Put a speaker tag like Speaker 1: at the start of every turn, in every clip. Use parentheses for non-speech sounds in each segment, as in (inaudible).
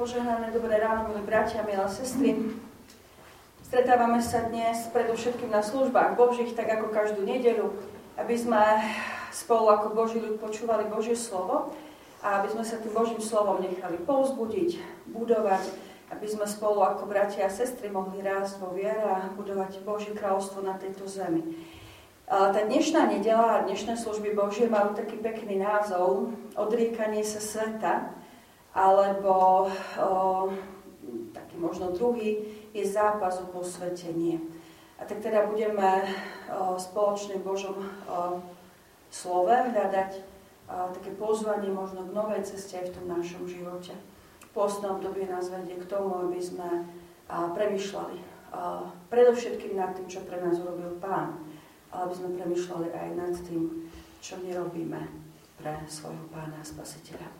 Speaker 1: Požehnané dobré ráno, milí bratia, milé sestry. Stretávame sa dnes predovšetkým na službách Božích, tak ako každú nedeľu, aby sme spolu ako Boží ľud počúvali Božie slovo a aby sme sa tým Božím slovom nechali povzbudiť, budovať, aby sme spolu ako bratia a sestry mohli rásť vo viere a budovať Božie kráľovstvo na tejto zemi. Tá dnešná nedela a dnešné služby Božie majú taký pekný názov Odriekanie sa sveta, alebo taký možno druhý je zápas o posvetenie. A tak teda budeme spoločne v Božom slove hľadať také pozvanie možno k novej ceste aj v tom našom živote. V postnom dobie nás vedie k tomu, aby sme premyšľali predovšetkým nad tým, čo pre nás urobil Pán, ale aby sme premyšľali aj nad tým, čo nerobíme pre svojho Pána a Spasiteľa.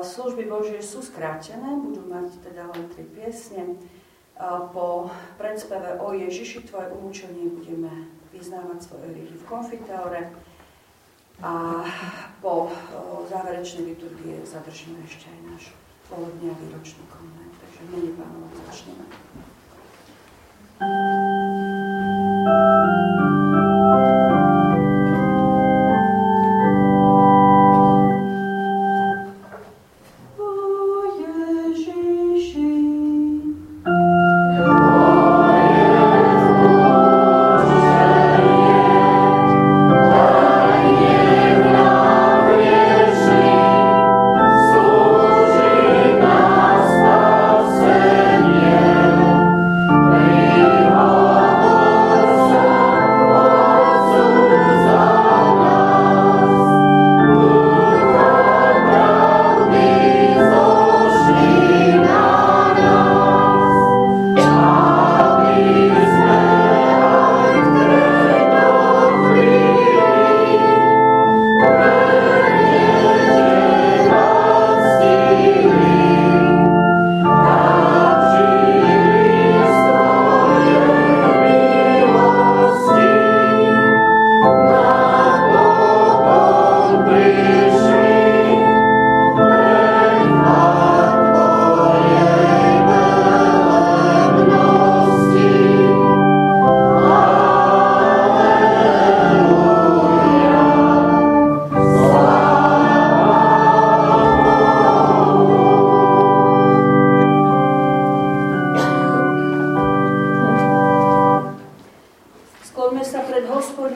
Speaker 1: Služby Božie sú skrátené, budú mať teda len tri piesne. Po predspeve o Ježiši, tvoje umúčenie, budeme vyznávať svoje rýchy v konfiteore a po záverečnej liturgie zadržíme ešte aj náš volebný a výročný konvent. Takže menej pánov začneme.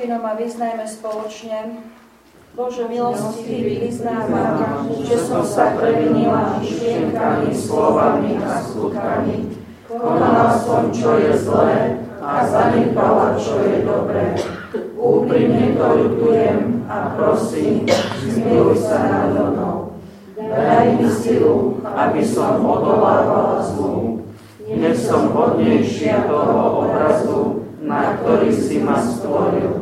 Speaker 1: hospodinom a vyznajme spoločne. Bože milosti vyznávam, že som sa previnila myšlienkami, slovami a skutkami. Konala som, čo je zlé a zanedbala, čo je dobré. Úprimne to ľutujem a prosím, zmiluj sa na mnou. Daj mi silu, aby som odolávala zlu. Nech som hodnejšia toho obrazu, na ktorý si ma stvoril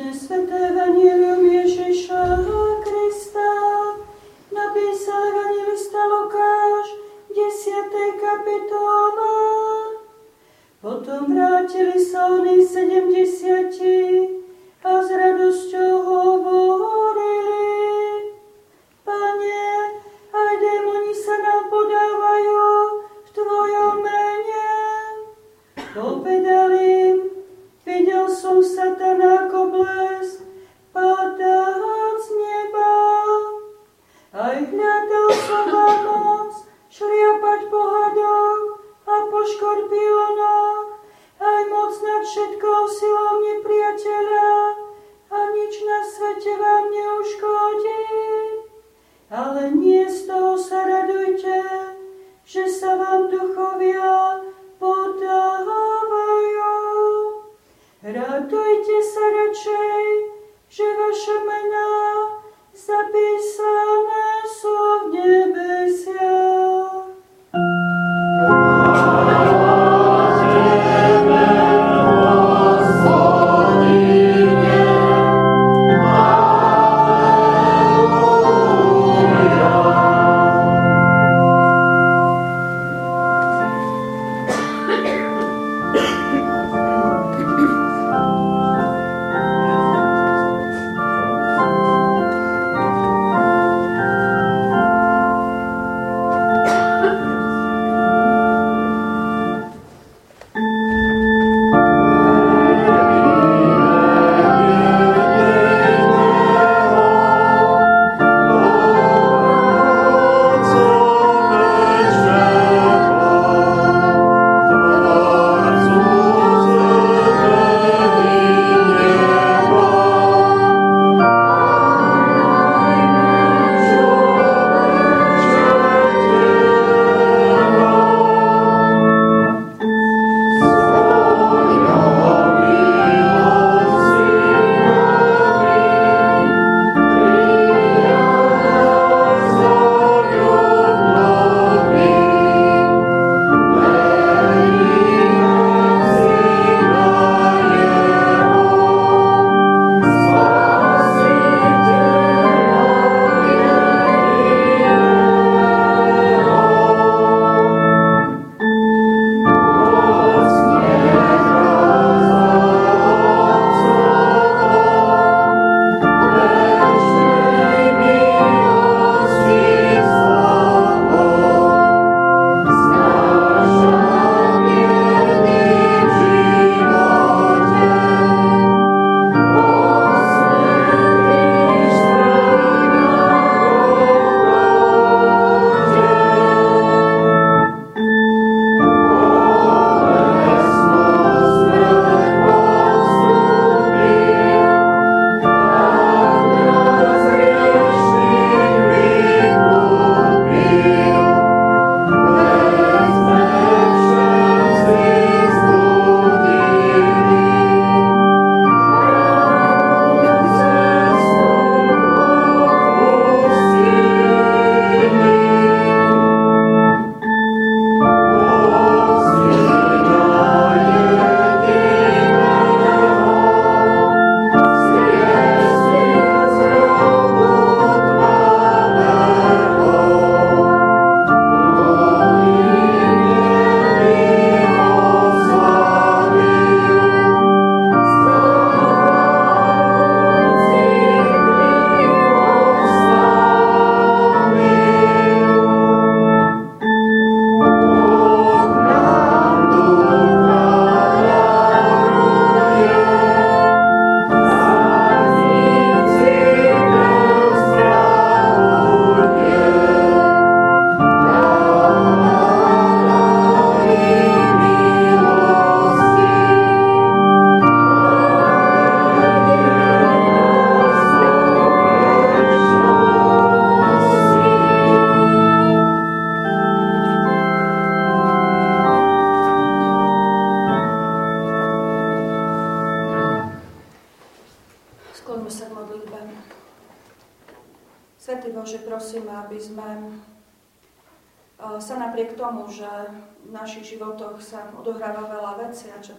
Speaker 1: Dnešné sveté evanielium Ježiša Krista napísal evangelista Lukáš v 10. kapitole. Potom vrátili sa oni 70 a s radosťou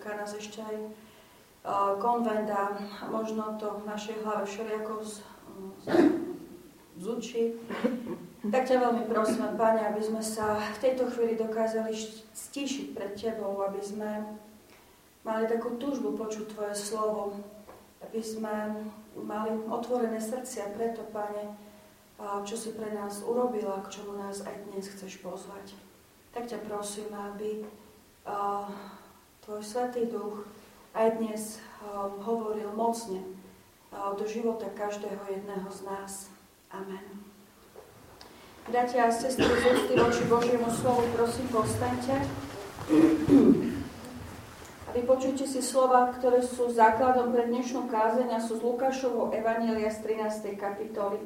Speaker 1: Čaká nás ešte aj konvent a možno to v našej hlave všelijako zúči, tak ťa veľmi prosím, Pane, aby sme sa v tejto chvíli dokázali stíšiť pred Tebou, aby sme mali takú túžbu počuť Tvoje slovo, aby sme mali otvorené srdcia preto, Pane, čo si pre nás urobila, k čomu nás aj dnes chceš pozvať. Tak ťa prosím, aby Tvoj Svetý Duch aj dnes hovoril mocne do života každého jedného z nás. Amen. Bratia a sestry, z úcty voči Božiemu slovu, prosím, povstaňte. A vypočujte si slova, ktoré sú základom pre dnešnú kázeň a sú z Lukášovho Evanielia z 13. kapitoly.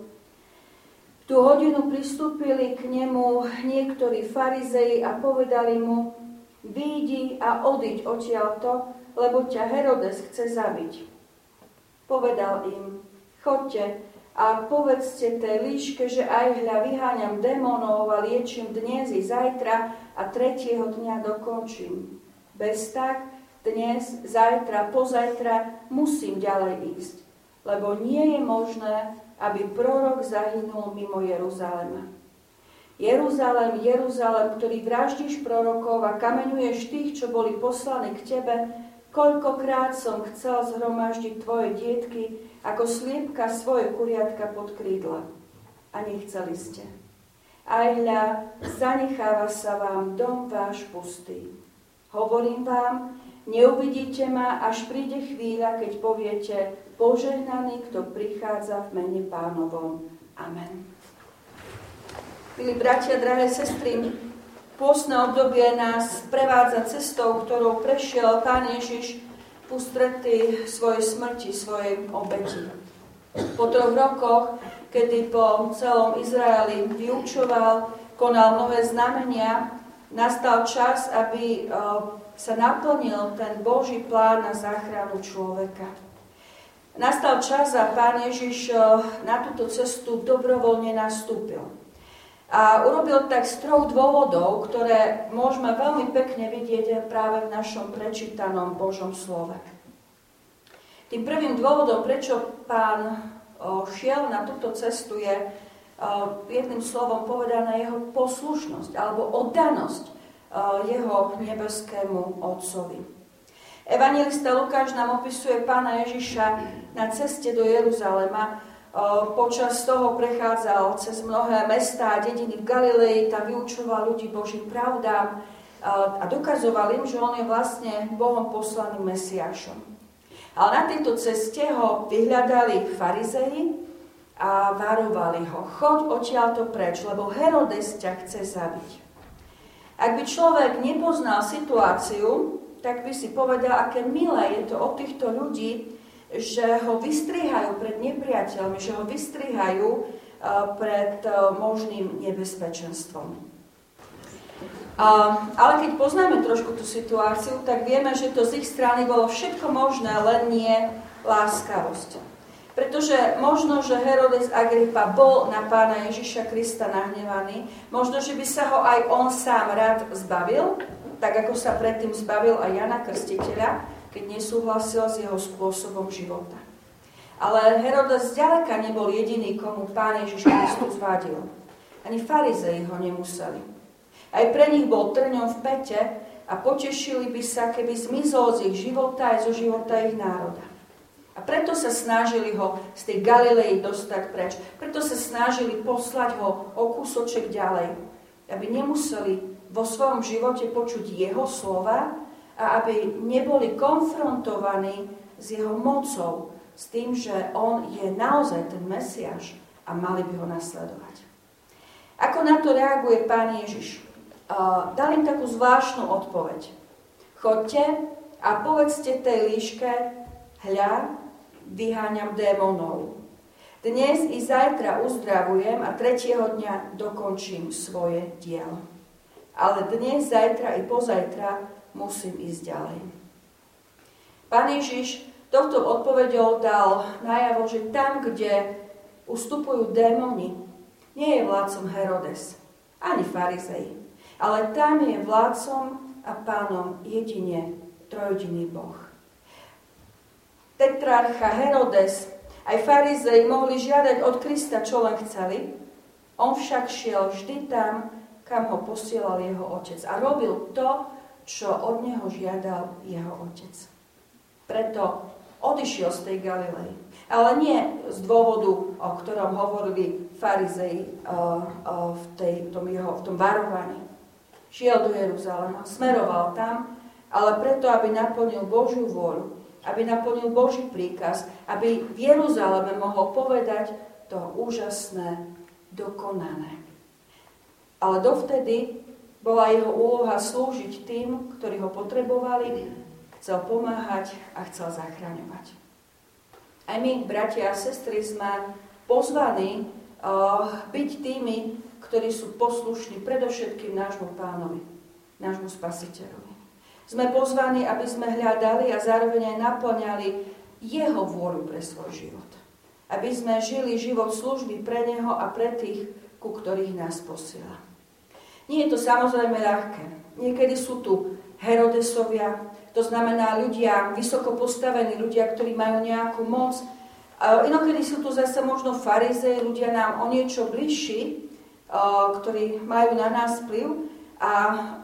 Speaker 1: V tú hodinu pristúpili k nemu niektorí farizei a povedali mu, výjdi a odiť odtiaľto, lebo ťa Herodes chce zabiť. Povedal im, chodte, a povedzte tej líške, že aj hľa vyháňam démonov a liečím dnes i zajtra a tretieho dňa dokončím. Bez tak dnes, zajtra, pozajtra musím ďalej ísť, lebo nie je možné, aby prorok zahynul mimo Jeruzalema. Jeruzalem, Jeruzalem, ktorý vraždíš prorokov a kameňuješ tých, čo boli poslaní k tebe, koľkokrát som chcel zhromaždiť tvoje dietky, ako sliepka svoje kuriatka pod krídla. A nechceli ste. Aj hľa, zanecháva sa vám dom váš pustý. Hovorím vám, neuvidíte ma, až príde chvíľa, keď poviete, požehnaný, kto prichádza v mene pánovom. Amen. Milí bratia, drahé sestry, pôstne obdobie nás prevádza cestou, ktorou prešiel Pán Ježiš ústrety svojej smrti, svojej obeti. Po troch rokoch, kedy po celom Izraeli vyučoval, konal mnohé znamenia, nastal čas, aby sa naplnil ten Boží plán na záchranu človeka. Nastal čas a Pán Ježiš na túto cestu dobrovoľne nastúpil. A urobil tak z troch dôvodov, ktoré môžeme veľmi pekne vidieť práve v našom prečítanom Božom slove. Tým prvým dôvodom, prečo pán šiel na túto cestu, je jedným slovom povedaná jeho poslušnosť alebo oddanosť jeho nebeskému Otcovi. Evangelista Lukáš nám opisuje pána Ježiša na ceste do Jeruzalema, Počas toho prechádzal cez mnohé mestá a dediny v Galilei, tam vyučoval ľudí Božím pravdám a dokazoval im, že on je vlastne Bohom poslaným Mesiášom. Ale na tejto ceste ho vyhľadali farizei a varovali ho. Choď odtiaľto preč, lebo Herodes ťa chce zabiť. Ak by človek nepoznal situáciu, tak by si povedal, aké milé je to od týchto ľudí, že ho vystrihajú pred nepriateľmi, že ho vystrihajú e, pred e, možným nebezpečenstvom. Ale keď poznáme trošku tú situáciu, tak vieme, že to z ich strany bolo všetko možné, len nie láskavosť. Pretože možno, že Herodes Agrippa bol na pána Ježiša Krista nahnevaný, možno, že by sa ho aj on sám rád zbavil, tak ako sa predtým zbavil aj Jana Krstiteľa, keď nesúhlasil s jeho spôsobom života. Ale Herodes zďaleka nebol jediný, komu pán Ježiš Kristus vadil. Ani farizei ho nemuseli. Aj pre nich bol trňom v pete a potešili by sa, keby zmizol z ich života aj zo života ich národa. A preto sa snažili ho z tej Galilei dostať preč. Preto sa snažili poslať ho o kúsoček ďalej. Aby nemuseli vo svojom živote počuť jeho slova, a aby neboli konfrontovaní s jeho mocou, s tým, že on je naozaj ten Mesiaš a mali by ho nasledovať. Ako na to reaguje pán Ježiš? Dal im takú zvláštnu odpoveď. Chodte a povedzte tej líške, hľa, vyháňam démonov. Dnes i zajtra uzdravujem a tretieho dňa dokončím svoje dielo. Ale dnes, zajtra i pozajtra musím ísť ďalej. Pán Ježiš tohto odpovedou dal najavo, že tam, kde ustupujú démoni, nie je vládcom Herodes, ani farizej. Ale tam je vládcom a pánom jedine trojediný Boh. Tetrarcha Herodes aj farizei mohli žiadať od Krista, čo len chceli. On však šiel vždy tam, kam ho posielal jeho otec. A robil to, čo od neho žiadal jeho otec. Preto odišiel z tej Galilei. Ale nie z dôvodu, o ktorom hovorili farizei v, tej, v, tom jeho, v tom varovaní. Šiel do Jeruzalema, smeroval tam, ale preto, aby naplnil Božiu vôľu, aby naplnil Boží príkaz, aby v Jeruzaleme mohol povedať to úžasné, dokonané. Ale dovtedy bola jeho úloha slúžiť tým, ktorí ho potrebovali, chcel pomáhať a chcel zachraňovať. Aj my, bratia a sestry, sme pozvaní uh, byť tými, ktorí sú poslušní predovšetkým nášmu pánovi, nášmu spasiteľovi. Sme pozvaní, aby sme hľadali a zároveň aj naplňali jeho vôľu pre svoj život. Aby sme žili život služby pre neho a pre tých, ku ktorých nás posiela. Nie je to samozrejme ľahké. Niekedy sú tu Herodesovia, to znamená ľudia vysoko postavení, ľudia, ktorí majú nejakú moc. Inokedy sú tu zase možno farize, ľudia nám o niečo bližší, ktorí majú na nás vplyv a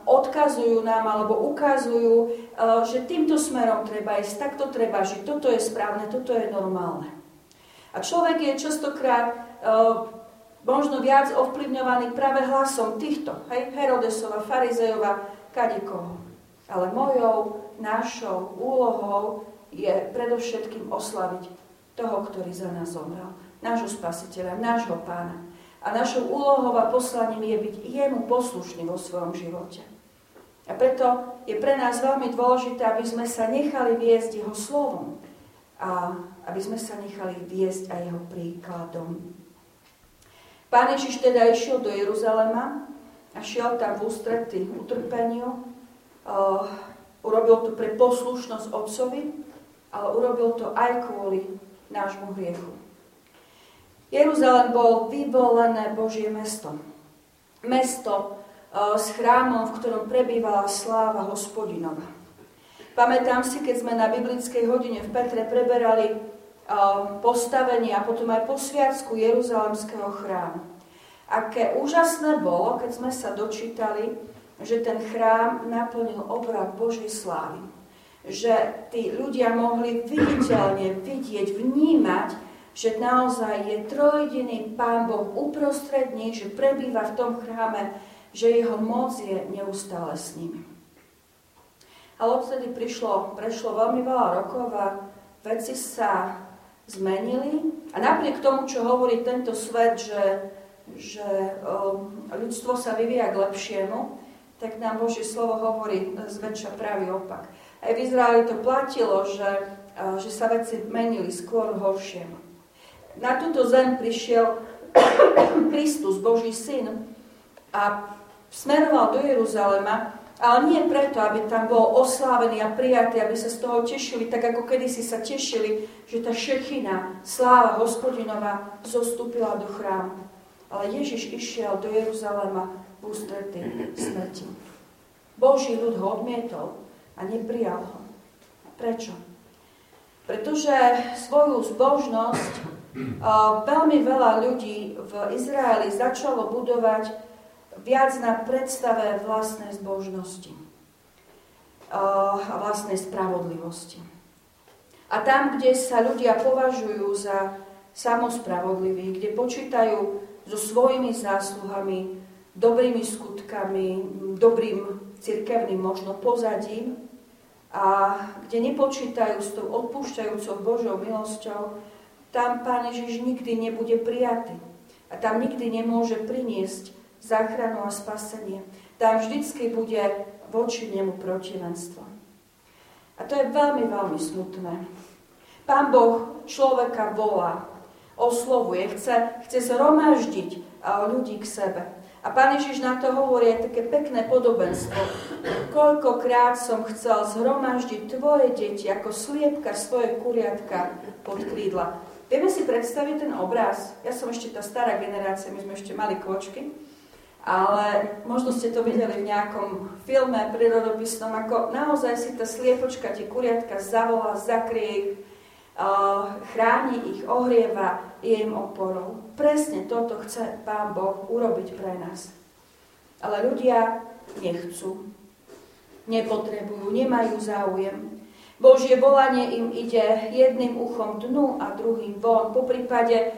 Speaker 1: odkazujú nám alebo ukazujú, že týmto smerom treba ísť, takto treba žiť, toto je správne, toto je normálne. A človek je častokrát možno viac ovplyvňovaný práve hlasom týchto, hej, Herodesova, Farizejova, kadekoho. Ale mojou, našou úlohou je predovšetkým oslaviť toho, ktorý za nás zomrel. Nášho spasiteľa, nášho pána. A našou úlohou a poslaním je byť jemu poslušný vo svojom živote. A preto je pre nás veľmi dôležité, aby sme sa nechali viesť jeho slovom a aby sme sa nechali viesť aj jeho príkladom. Pán Ježiš teda išiel do Jeruzalema a šiel tam v ústrety utrpeniu. Urobil to pre poslušnosť otcovi, ale urobil to aj kvôli nášmu hriechu. Jeruzalem bol vyvolené Božie mesto. Mesto s chrámom, v ktorom prebývala sláva hospodinova. Pamätám si, keď sme na biblickej hodine v Petre preberali postavenie a potom aj posviacku Jeruzalemského chrámu. Aké úžasné bolo, keď sme sa dočítali, že ten chrám naplnil obrad Božej slávy. Že tí ľudia mohli viditeľne vidieť, vnímať, že naozaj je trojediný Pán Boh uprostred nich, že prebýva v tom chráme, že jeho moc je neustále s nimi. Ale odtedy prišlo, prešlo veľmi veľa rokov a veci sa zmenili. A napriek tomu, čo hovorí tento svet, že, že um, ľudstvo sa vyvíja k lepšiemu, tak nám Božie slovo hovorí zväčša pravý opak. Aj v Izraeli to platilo, že, že sa veci menili skôr horšiemu na túto zem prišiel (coughs) Kristus, Boží syn, a smeroval do Jeruzalema, ale nie preto, aby tam bol oslávený a prijatý, aby sa z toho tešili, tak ako kedysi sa tešili, že tá šechina, sláva hospodinova zostúpila do chrámu. Ale Ježiš išiel do Jeruzalema v ústrety smrti. Boží ľud ho odmietol a neprijal ho. Prečo? Pretože svoju zbožnosť Veľmi veľa ľudí v Izraeli začalo budovať viac na predstave vlastnej zbožnosti a vlastnej spravodlivosti. A tam, kde sa ľudia považujú za samospravodliví, kde počítajú so svojimi zásluhami, dobrými skutkami, dobrým cirkevným možno pozadím a kde nepočítajú s tou odpúšťajúcou Božou milosťou, tam Pán Ježiš nikdy nebude prijatý. A tam nikdy nemôže priniesť záchranu a spasenie. Tam vždycky bude voči nemu protivenstvo. A to je veľmi, veľmi smutné. Pán Boh človeka volá, oslovuje, chce, chce zhromaždiť ľudí k sebe. A Pán Ježiš na to hovorí aj také pekné podobenstvo. Koľkokrát som chcel zhromaždiť tvoje deti ako sliepka svoje kuriatka pod krídla. Vieme si predstaviť ten obraz? Ja som ešte tá stará generácia, my sme ešte mali kočky. Ale možno ste to videli v nejakom filme prírodopisnom, ako naozaj si tá sliepočka, tie kuriatka zavolá, zakrie ich, chráni ich, ohrieva, je im oporou. Presne toto chce Pán Boh urobiť pre nás. Ale ľudia nechcú, nepotrebujú, nemajú záujem. Božie volanie im ide jedným uchom dnu a druhým von. Po prípade,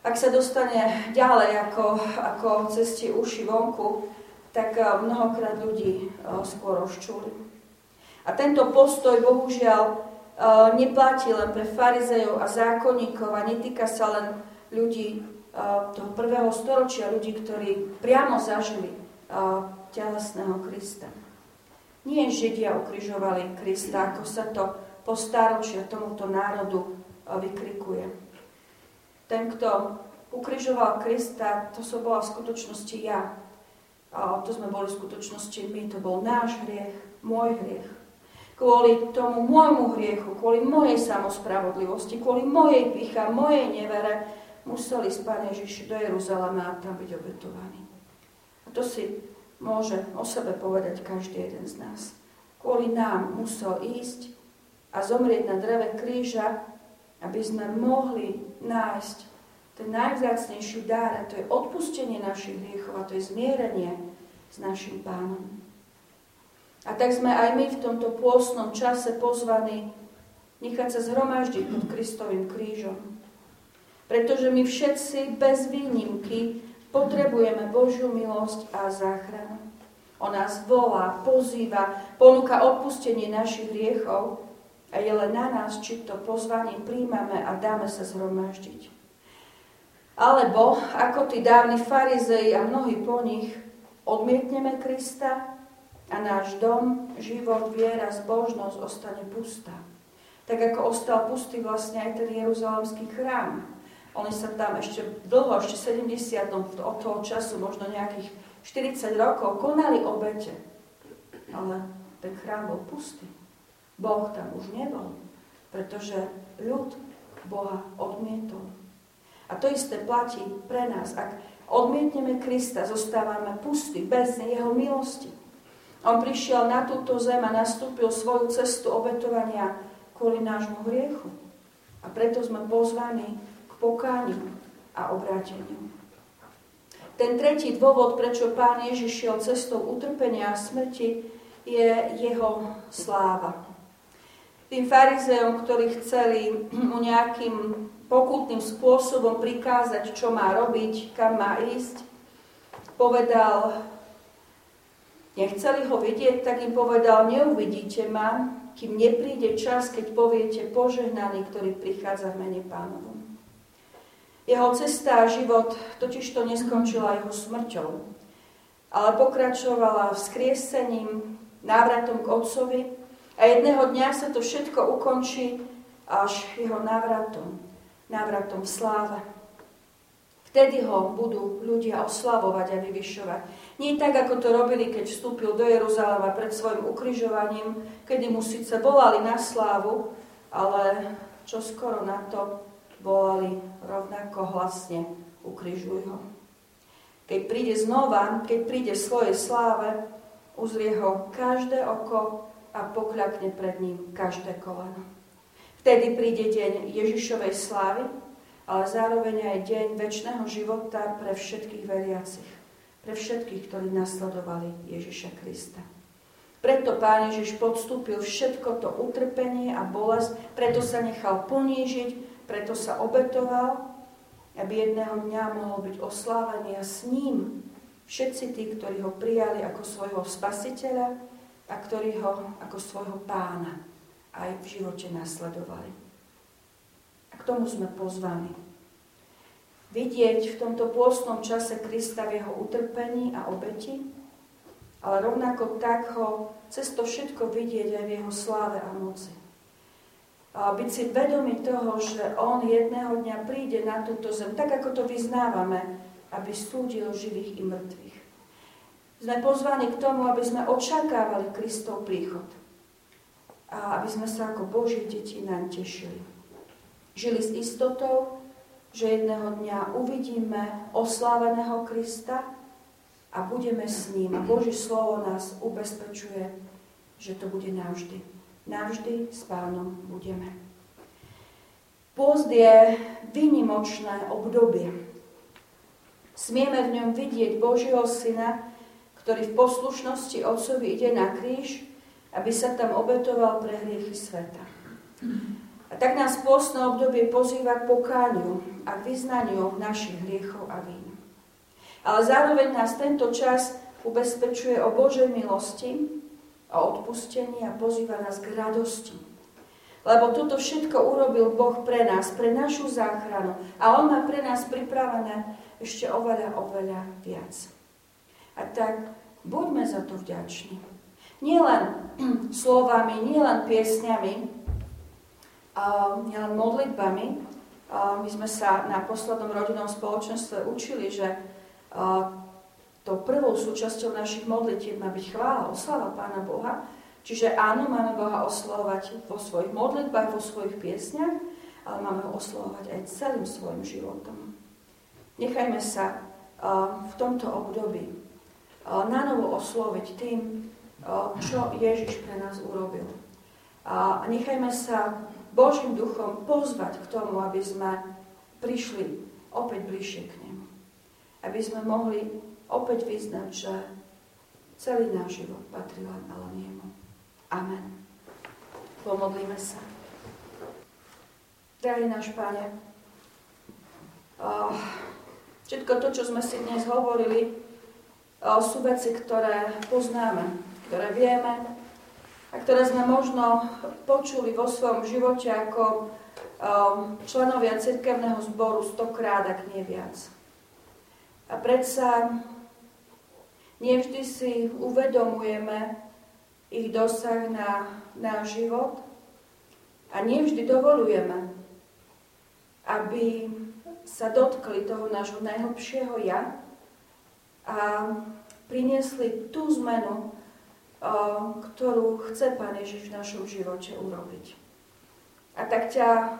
Speaker 1: ak sa dostane ďalej ako, ako cez uši vonku, tak eh, mnohokrát ľudí eh, skôr rozčúli. A tento postoj bohužiaľ eh, neplatí len pre farizejov a zákonníkov a netýka sa len ľudí toho prvého storočia, ľudí, ktorí priamo zažili telesného Krista. Nie Židia ukrižovali Krista, ako sa to po staročia tomuto národu vykrikuje. Ten, kto ukrižoval Krista, to som bola v skutočnosti ja. A to sme boli v skutočnosti my, to bol náš hriech, môj hriech. Kvôli tomu môjmu hriechu, kvôli mojej samospravodlivosti, kvôli mojej picha, mojej nevere, museli ísť Pán Ježiš do Jeruzalema a tam byť obetovaní. A to si môže o sebe povedať každý jeden z nás. Kvôli nám musel ísť a zomrieť na dreve kríža, aby sme mohli nájsť ten najvzácnejší dar, a to je odpustenie našich hriechov, a to je zmierenie s našim pánom. A tak sme aj my v tomto pôstnom čase pozvaní nechať sa zhromaždiť pod Kristovým krížom. Pretože my všetci bez výnimky Potrebujeme Božiu milosť a záchranu. On nás volá, pozýva, ponúka odpustenie našich hriechov a je len na nás, či to pozvanie príjmame a dáme sa zhromaždiť. Alebo, ako tí dávni farizei a mnohí po nich, odmietneme Krista a náš dom, život, viera, zbožnosť ostane pustá. Tak ako ostal pustý vlastne aj ten jeruzalemský chrám. Oni sa tam ešte dlho, ešte 70. od toho času, možno nejakých 40 rokov, konali obete. Ale ten chrám bol pustý. Boh tam už nebol, pretože ľud Boha odmietol. A to isté platí pre nás. Ak odmietneme Krista, zostávame pustí, bez Jeho milosti. On prišiel na túto zem a nastúpil svoju cestu obetovania kvôli nášmu hriechu. A preto sme pozvaní pokániu a obráteniu. Ten tretí dôvod, prečo pán Ježiš šiel cestou utrpenia a smrti, je jeho sláva. Tým farizeom, ktorí chceli mu nejakým pokutným spôsobom prikázať, čo má robiť, kam má ísť, povedal, nechceli ho vidieť, tak im povedal, neuvidíte ma, kým nepríde čas, keď poviete požehnaný, ktorý prichádza v mene pánovom. Jeho cesta a život totiž to neskončila jeho smrťou, ale pokračovala vzkriesením, návratom k Otcovi a jedného dňa sa to všetko ukončí až jeho návratom, návratom v sláve. Vtedy ho budú ľudia oslavovať a vyvyšovať. Nie tak, ako to robili, keď vstúpil do Jeruzalema pred svojim ukrižovaním, kedy mu síce volali na slávu, ale čo skoro na to volali rovnako hlasne ukrižuj ho. Keď príde znova, keď príde v svojej sláve, uzrie ho každé oko a pokľakne pred ním každé koleno. Vtedy príde deň Ježišovej slávy, ale zároveň aj deň väčšného života pre všetkých veriacich, pre všetkých, ktorí nasledovali Ježiša Krista. Preto Pán Ježiš podstúpil všetko to utrpenie a bolesť, preto sa nechal ponížiť, preto sa obetoval, aby jedného dňa mohol byť oslávený a s ním všetci tí, ktorí ho prijali ako svojho spasiteľa a ktorí ho ako svojho pána aj v živote nasledovali. A k tomu sme pozvaní. Vidieť v tomto pôstnom čase Krista v jeho utrpení a obeti, ale rovnako tak ho cez to všetko vidieť aj v jeho sláve a moci byť si vedomý toho, že On jedného dňa príde na túto zem, tak ako to vyznávame, aby súdil živých i mŕtvych. Sme pozvaní k tomu, aby sme očakávali Kristov príchod a aby sme sa ako Boží deti naň tešili. Žili s istotou, že jedného dňa uvidíme osláveného Krista a budeme s ním. A Boží slovo nás ubezpečuje, že to bude navždy. Navždy s pánom budeme. Post je vynimočné obdobie. Smieme v ňom vidieť Božieho syna, ktorý v poslušnosti Otcovi ide na kríž, aby sa tam obetoval pre hriechy sveta. A tak nás postné obdobie pozýva k pokániu a k vyznaniu našich hriechov a vín. Ale zároveň nás tento čas ubezpečuje o Božej milosti, o odpustení a pozýva nás k radosti. Lebo toto všetko urobil Boh pre nás, pre našu záchranu. A On má pre nás pripravené ešte oveľa, oveľa viac. A tak buďme za to vďační. Nielen (clears throat) slovami, nielen piesňami, nielen modlitbami. My sme sa na poslednom rodinnom spoločenstve učili, že to prvou súčasťou našich modlitieb má byť chvála, oslava Pána Boha. Čiže áno, máme Boha oslovať vo svojich modlitbách, vo svojich piesňach, ale máme ho oslovať aj celým svojim životom. Nechajme sa v tomto období na novo osloviť tým, čo Ježiš pre nás urobil. A nechajme sa Božím duchom pozvať k tomu, aby sme prišli opäť bližšie k nemu aby sme mohli opäť vyznať, že celý náš život patrí len ale jemu. Amen. Pomodlíme sa. Drahý náš Pane, všetko to, čo sme si dnes hovorili, sú veci, ktoré poznáme, ktoré vieme a ktoré sme možno počuli vo svojom živote ako členovia cirkevného zboru stokrát, ak nie viac. A predsa nevždy si uvedomujeme ich dosah na náš život a nevždy dovolujeme, aby sa dotkli toho nášho najhlbšieho ja a priniesli tú zmenu, ktorú chce Pán Ježiš v našom živote urobiť. A tak ťa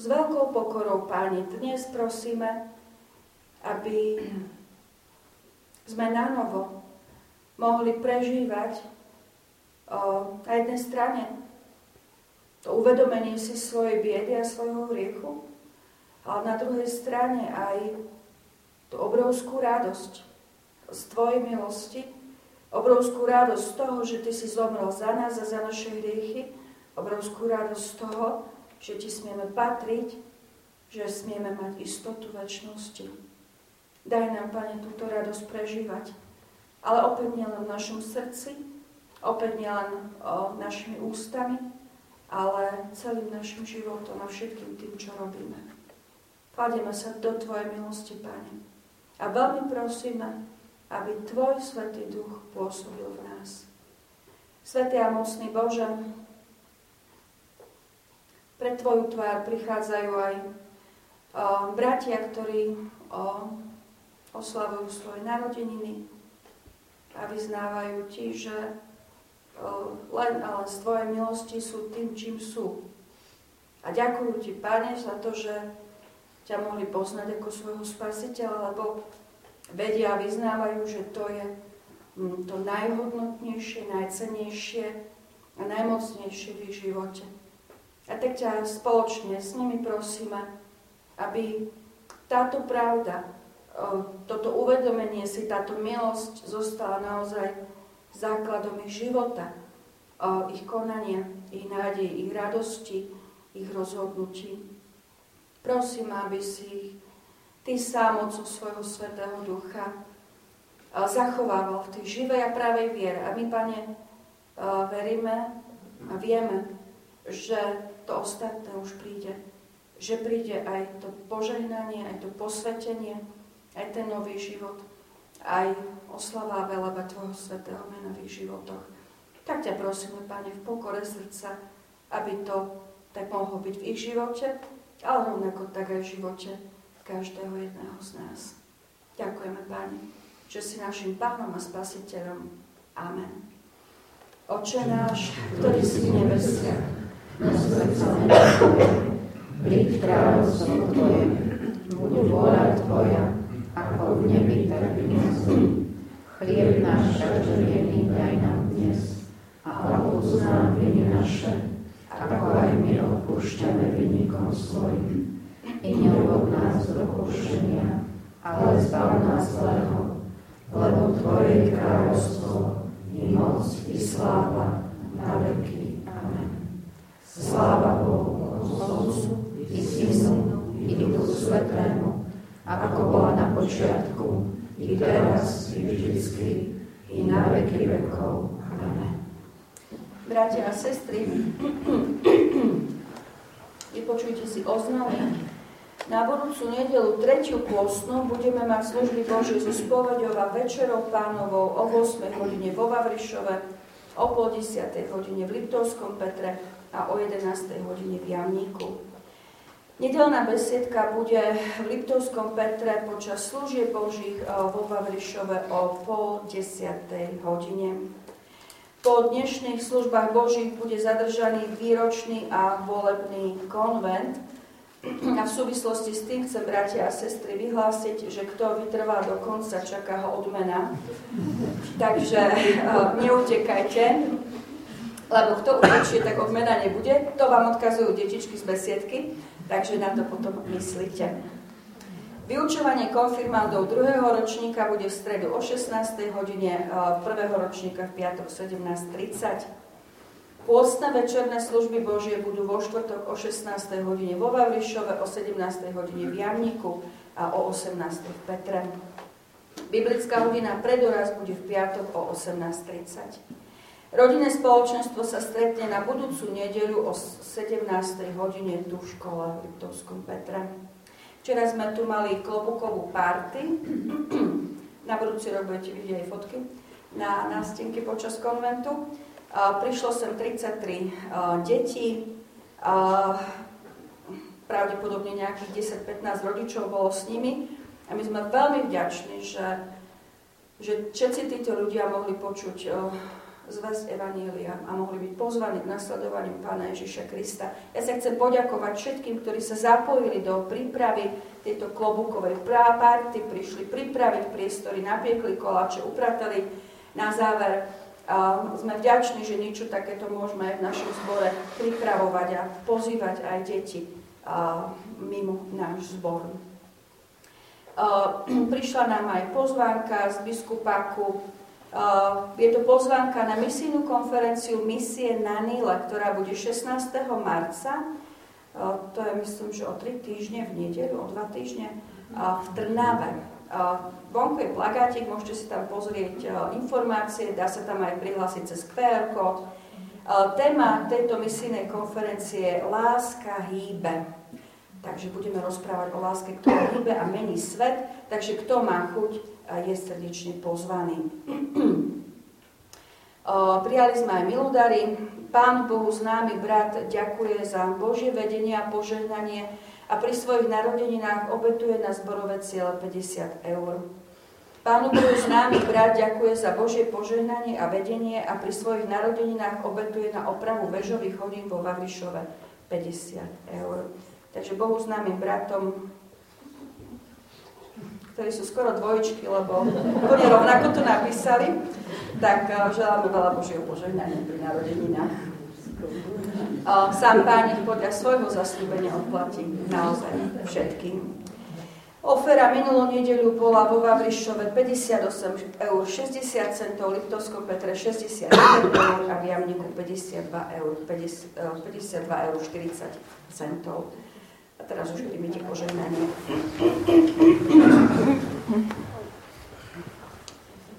Speaker 1: s veľkou pokorou, Páni, dnes prosíme, aby sme na novo mohli prežívať na jednej strane to uvedomenie si svojej biedy a svojho hriechu, ale na druhej strane aj tú obrovskú radosť z Tvojej milosti, obrovskú radosť z toho, že Ty si zomrel za nás a za naše hriechy, obrovskú radosť z toho, že Ti smieme patriť, že smieme mať istotu väčšnosti. Daj nám, Pane, túto radosť prežívať. Ale opäť nielen v našom srdci, opäť nielen našimi ústami, ale celým našim životom a všetkým tým, čo robíme. Kladieme sa do Tvojej milosti, Pane. A veľmi prosíme, aby Tvoj Svetý Duch pôsobil v nás. Svetý a mocný Bože, pre Tvoju tvár prichádzajú aj o, bratia, ktorí o, oslavujú svoje narodeniny a vyznávajú ti, že len ale z Tvojej milosti sú tým, čím sú. A ďakujú Ti, Pane, za to, že ťa mohli poznať ako svojho spasiteľa, lebo vedia vyznávajú, že to je mm, to najhodnotnejšie, najcenejšie a najmocnejšie v ich živote. A tak ťa spoločne s nimi prosíme, aby táto pravda toto uvedomenie si, táto milosť zostala naozaj základom ich života, ich konania, ich nádej, ich radosti, ich rozhodnutí. Prosím, aby si ich Ty sám mocou svojho Svetého Ducha zachovával v tej živej a pravej viere. A my, Pane, veríme a vieme, že to ostatné už príde. Že príde aj to požehnanie, aj to posvetenie, aj ten nový život, aj oslava a veleba Tvojho svetého mena v ich životoch. Tak ťa prosíme, Pane, v pokore srdca, aby to tak mohlo byť v ich živote, ale rovnako tak aj v živote každého jedného z nás. Ďakujeme, Pane, že si našim Pánom a Spasiteľom. Amen. Oče náš, ktorý si v nebesiach, príď kráľovstvo Tvoje, buď vôľa Tvoja, ako v nebi, tak i na.
Speaker 2: Chlieb náš každodenný daj nám dnes a odpúsť nám viny naše, ako aj my odpúšťame vynikom svojim. I neuvod nás do pokušenia, ale zbav nás zlého, lebo Tvoje je kráľovstvo, i moc, i sláva, na veky. Amen. Sláva Bohu, Otcu, i Synu, i Duchu Svetému, ako bola na počiatku, i teraz, i vždycky, i na veky vekov. Amen.
Speaker 1: Bratia a sestry, (clears throat) vypočujte si oznamy. Na budúcu nedelu, tretiu pôstnu, budeme mať služby Božie zo spovedou a večerou pánovou o 8 hodine vo Vavrišove, o pol 10 hodine v Liptovskom Petre a o 11 hodine v Jamníku. Nedelná besiedka bude v Liptovskom Petre počas služieb Božích eh, vo Vavrišove o pol desiatej hodine. Po dnešných službách Božích bude zadržaný výročný a volebný konvent. A v súvislosti s tým chcem, bratia a sestry, vyhlásiť, že kto vytrvá do konca, čaká ho odmena. Takže uh, neutekajte, lebo kto utečie, tak odmena nebude. To vám odkazujú detičky z besiedky. Takže na to potom myslíte. Vyučovanie konfirmandov druhého ročníka bude v stredu o 16. hodine, prvého ročníka v piatok 17.30. Pôstne večerné služby Božie budú vo štvrtok o 16. hodine vo Vavrišove, o 17. hodine v Jamníku a o 18. v Petre. Biblická hodina predoraz bude v piatok o 18.30. Rodinné spoločenstvo sa stretne na budúcu nedeľu o 17. hodine tu v škole v Liptovskom Petre. Včera sme tu mali klobukovú party. Na budúci rok budete vidieť aj fotky na nástenke počas konventu. Prišlo sem 33 detí. Pravdepodobne nejakých 10-15 rodičov bolo s nimi. A my sme veľmi vďační, že, že všetci títo ľudia mohli počuť zväzť Evanília a mohli byť pozvaní k nasledovaniu Pána Ježiša Krista. Ja sa chcem poďakovať všetkým, ktorí sa zapojili do prípravy tejto klobukovej párty, prišli pripraviť priestory, napiekli koláče, upratali na záver. A sme vďační, že niečo takéto môžeme aj v našom zbore pripravovať a pozývať aj deti a mimo náš zbor. (clears throat) prišla nám aj pozvánka z biskupáku je to pozvánka na misijnú konferenciu Misie na Nile, ktorá bude 16. marca. To je myslím, že o 3 týždne v nedelu, o 2 týždne v Trnave. Vonku je plagátik, môžete si tam pozrieť informácie, dá sa tam aj prihlásiť cez QR kód. Téma tejto misijnej konferencie je Láska hýbe. Takže budeme rozprávať o láske, ktorá hýbe a mení svet. Takže kto má chuť, je srdečne pozvaný. (clears throat) Prijali sme aj milodary. Pán Bohu známy brat ďakuje za Božie vedenie a požehnanie a pri svojich narodeninách obetuje na zborové ciele 50 eur. Pánu Bohu známy brat ďakuje za Božie požehnanie a vedenie a pri svojich narodeninách obetuje na opravu vežových hodín vo Vavrišove 50 eur. Takže Bohu známym bratom ktorí sú skoro dvojčky, lebo úplne rovnako to napísali, tak eh, želáme veľa Božieho požehnania pri narodeninách. Sám Pán ich podľa svojho zaslúbenia odplatí naozaj všetkým. Ofera minulú nedeľu bola vo Vavrišove 58 eur 60 centov, Liptovskom Petre 60 eur a v Jamniku 52 eur, 50, 52 eh, eur 40 centov. A teraz už príjmite požehnanie.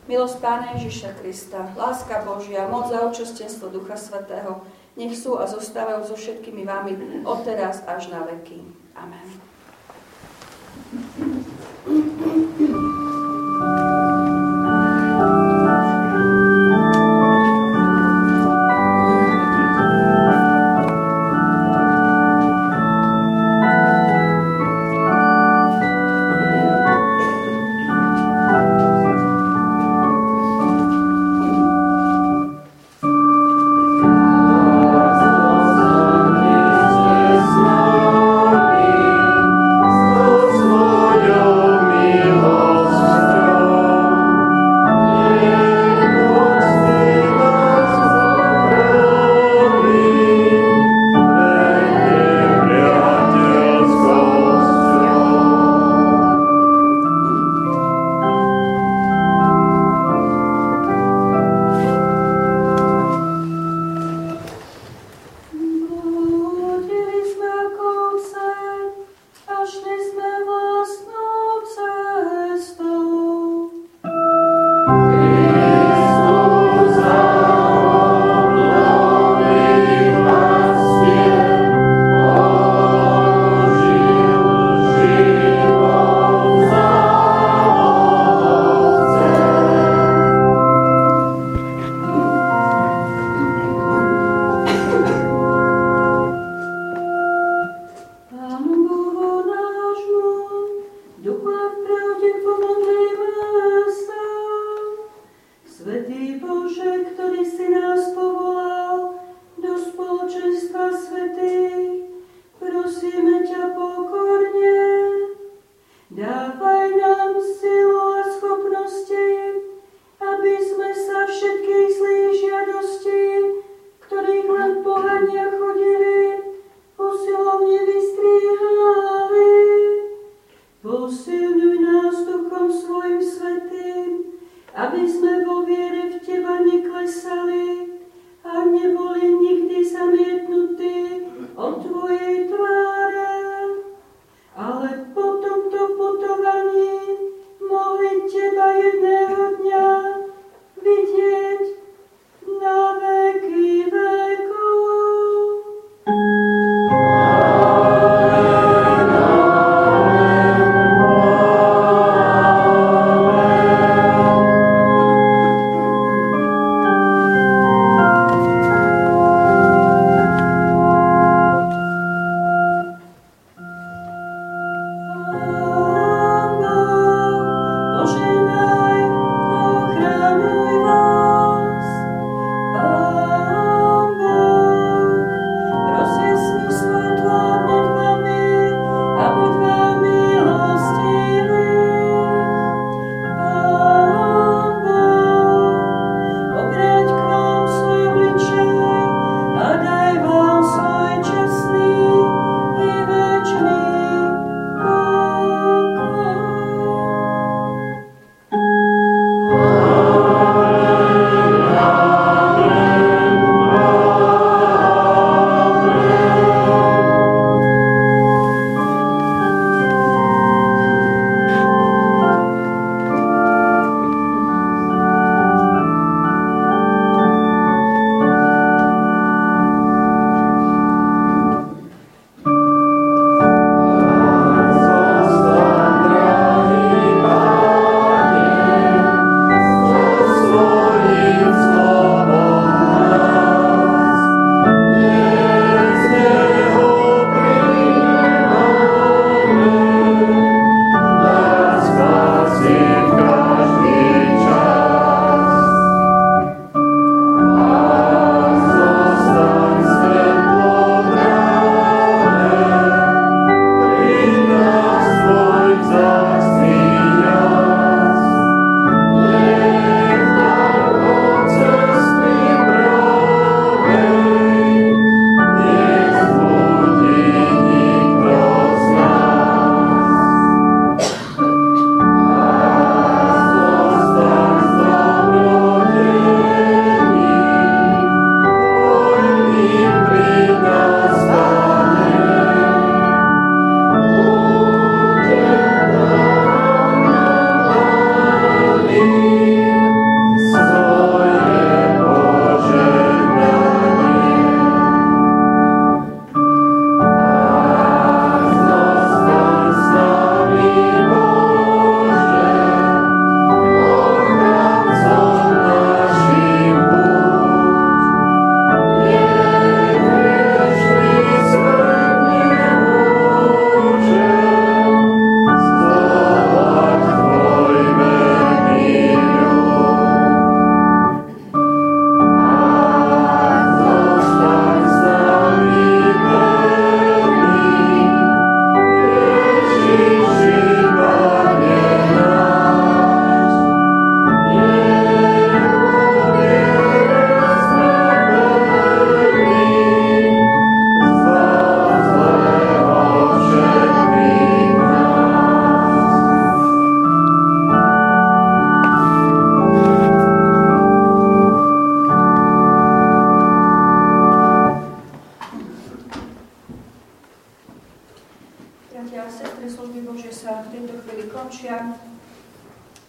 Speaker 1: Milosť Pána Ježiša Krista, láska Božia, moc a očastenstvo Ducha Svetého, nech sú a zostávajú so všetkými vami odteraz až na veky. Amen.